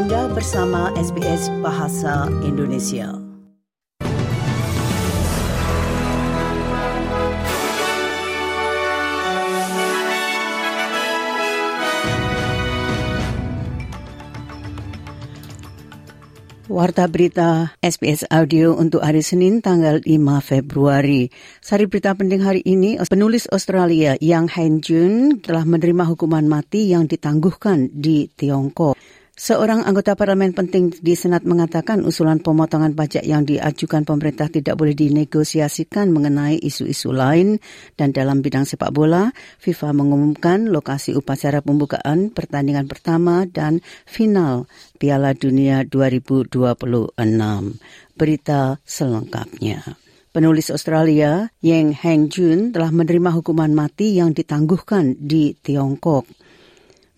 Anda bersama SBS Bahasa Indonesia. Warta berita SBS Audio untuk hari Senin tanggal 5 Februari. Sari berita penting hari ini, penulis Australia Yang Hein Jun telah menerima hukuman mati yang ditangguhkan di Tiongkok. Seorang anggota parlemen penting di Senat mengatakan usulan pemotongan pajak yang diajukan pemerintah tidak boleh dinegosiasikan mengenai isu-isu lain dan dalam bidang sepak bola, FIFA mengumumkan lokasi upacara pembukaan pertandingan pertama dan final Piala Dunia 2026. Berita selengkapnya. Penulis Australia, Yang Heng Jun, telah menerima hukuman mati yang ditangguhkan di Tiongkok.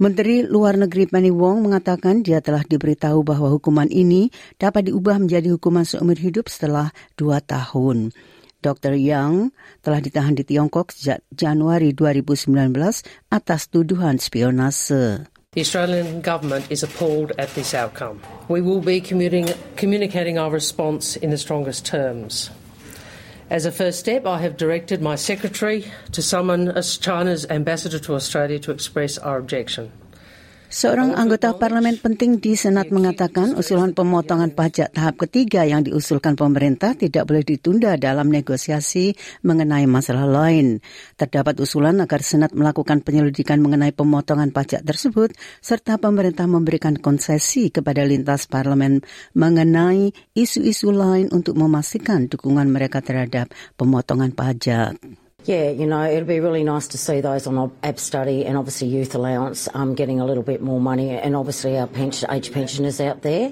Menteri Luar Negeri Penny Wong mengatakan dia telah diberitahu bahwa hukuman ini dapat diubah menjadi hukuman seumur hidup setelah dua tahun. Dr. Yang telah ditahan di Tiongkok sejak Januari 2019 atas tuduhan spionase. The Australian government is appalled at this outcome. We will be communicating our response in the strongest terms. As a first step, I have directed my secretary to summon China's ambassador to Australia to express our objection. Seorang anggota parlemen penting di Senat mengatakan usulan pemotongan pajak tahap ketiga yang diusulkan pemerintah tidak boleh ditunda dalam negosiasi mengenai masalah lain. Terdapat usulan agar Senat melakukan penyelidikan mengenai pemotongan pajak tersebut serta pemerintah memberikan konsesi kepada lintas parlemen mengenai isu-isu lain untuk memastikan dukungan mereka terhadap pemotongan pajak. Yeah, you know, it'd be really nice to see those on AB study and obviously youth allowance um, getting a little bit more money, and obviously our pension, age pensioners out there.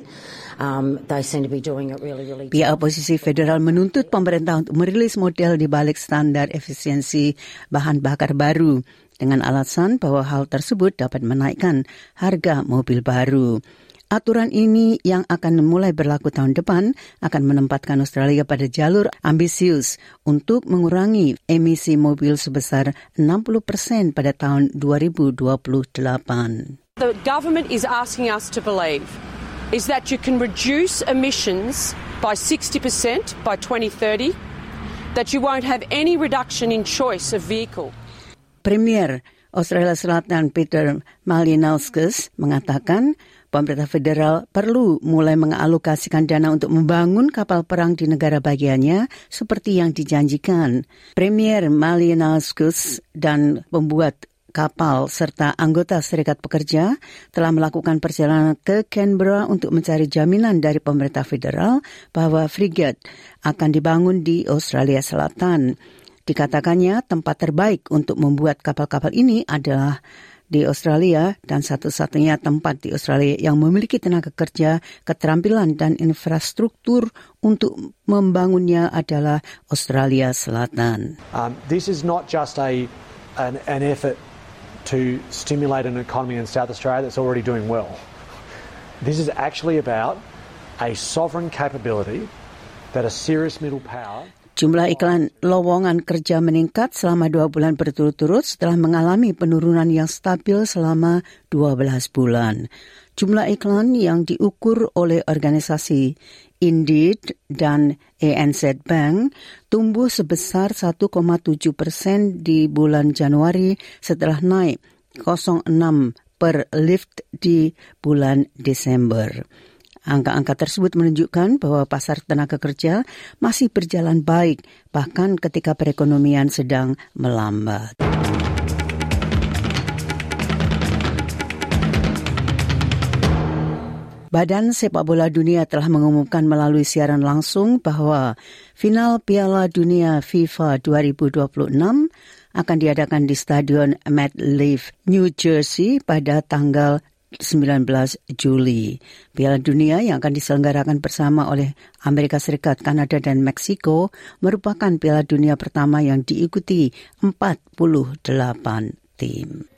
Um, they seem to be doing it really, really. Pihak oposisi federal menuntut pemerintah untuk merilis model di balik standar efisiensi bahan bakar baru dengan alasan bahwa hal tersebut dapat menaikkan harga mobil baru. Aturan ini yang akan mulai berlaku tahun depan akan menempatkan Australia pada jalur ambisius untuk mengurangi emisi mobil sebesar 60 persen pada tahun 2028. The government is asking us to believe is that you can reduce emissions by 60% by 2030, that you won't have any reduction in choice of vehicle. Premier Australia Selatan Peter Malinauskas mengatakan pemerintah federal perlu mulai mengalokasikan dana untuk membangun kapal perang di negara bagiannya seperti yang dijanjikan. Premier Malinauskas dan pembuat kapal serta anggota Serikat Pekerja telah melakukan perjalanan ke Canberra untuk mencari jaminan dari pemerintah federal bahwa frigate akan dibangun di Australia Selatan. Dikatakannya tempat terbaik untuk membuat kapal-kapal ini adalah di Australia dan satu-satunya tempat di Australia yang memiliki tenaga kerja, keterampilan dan infrastruktur untuk membangunnya adalah Australia Selatan. Um, this is not just a an, an effort to stimulate an economy in South Australia that's already doing well. This is actually about a sovereign capability that a serious middle power Jumlah iklan lowongan kerja meningkat selama dua bulan berturut-turut setelah mengalami penurunan yang stabil selama 12 bulan. Jumlah iklan yang diukur oleh organisasi Indeed dan ANZ Bank tumbuh sebesar 1,7 persen di bulan Januari setelah naik 0,6 per lift di bulan Desember. Angka-angka tersebut menunjukkan bahwa pasar tenaga kerja masih berjalan baik, bahkan ketika perekonomian sedang melambat. Badan Sepak Bola Dunia telah mengumumkan melalui siaran langsung bahwa final Piala Dunia FIFA 2026 akan diadakan di Stadion MetLife, New Jersey pada tanggal 19 Juli. Piala Dunia yang akan diselenggarakan bersama oleh Amerika Serikat, Kanada, dan Meksiko merupakan Piala Dunia pertama yang diikuti 48 team.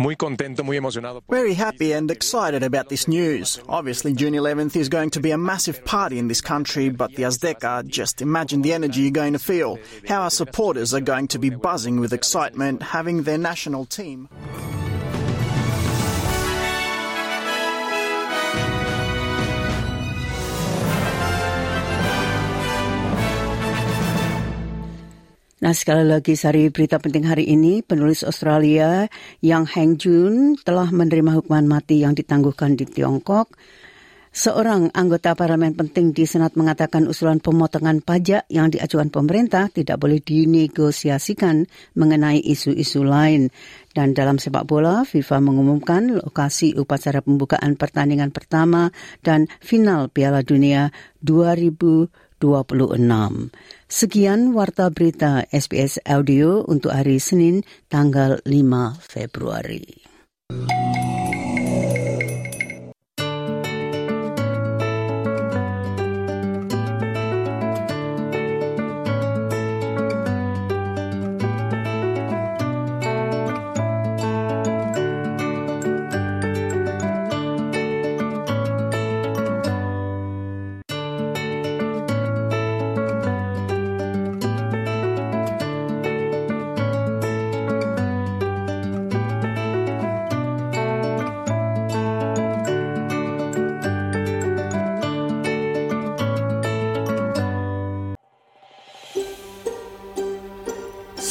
Very happy and excited about this news. Obviously, June 11th is going to be a massive party in this country, but the Azteca, just imagine the energy you're going to feel. How our supporters are going to be buzzing with excitement having their national team. Nah sekali lagi sari berita penting hari ini, penulis Australia Yang Heng Jun telah menerima hukuman mati yang ditangguhkan di Tiongkok. Seorang anggota parlemen penting di Senat mengatakan usulan pemotongan pajak yang diajukan pemerintah tidak boleh dinegosiasikan mengenai isu-isu lain. Dan dalam sepak bola, FIFA mengumumkan lokasi upacara pembukaan pertandingan pertama dan final Piala Dunia 2000 26. Sekian warta berita SBS Audio untuk hari Senin tanggal 5 Februari.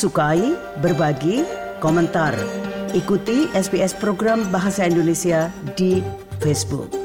Sukai, berbagi, komentar. Ikuti SBS program Bahasa Indonesia di Facebook.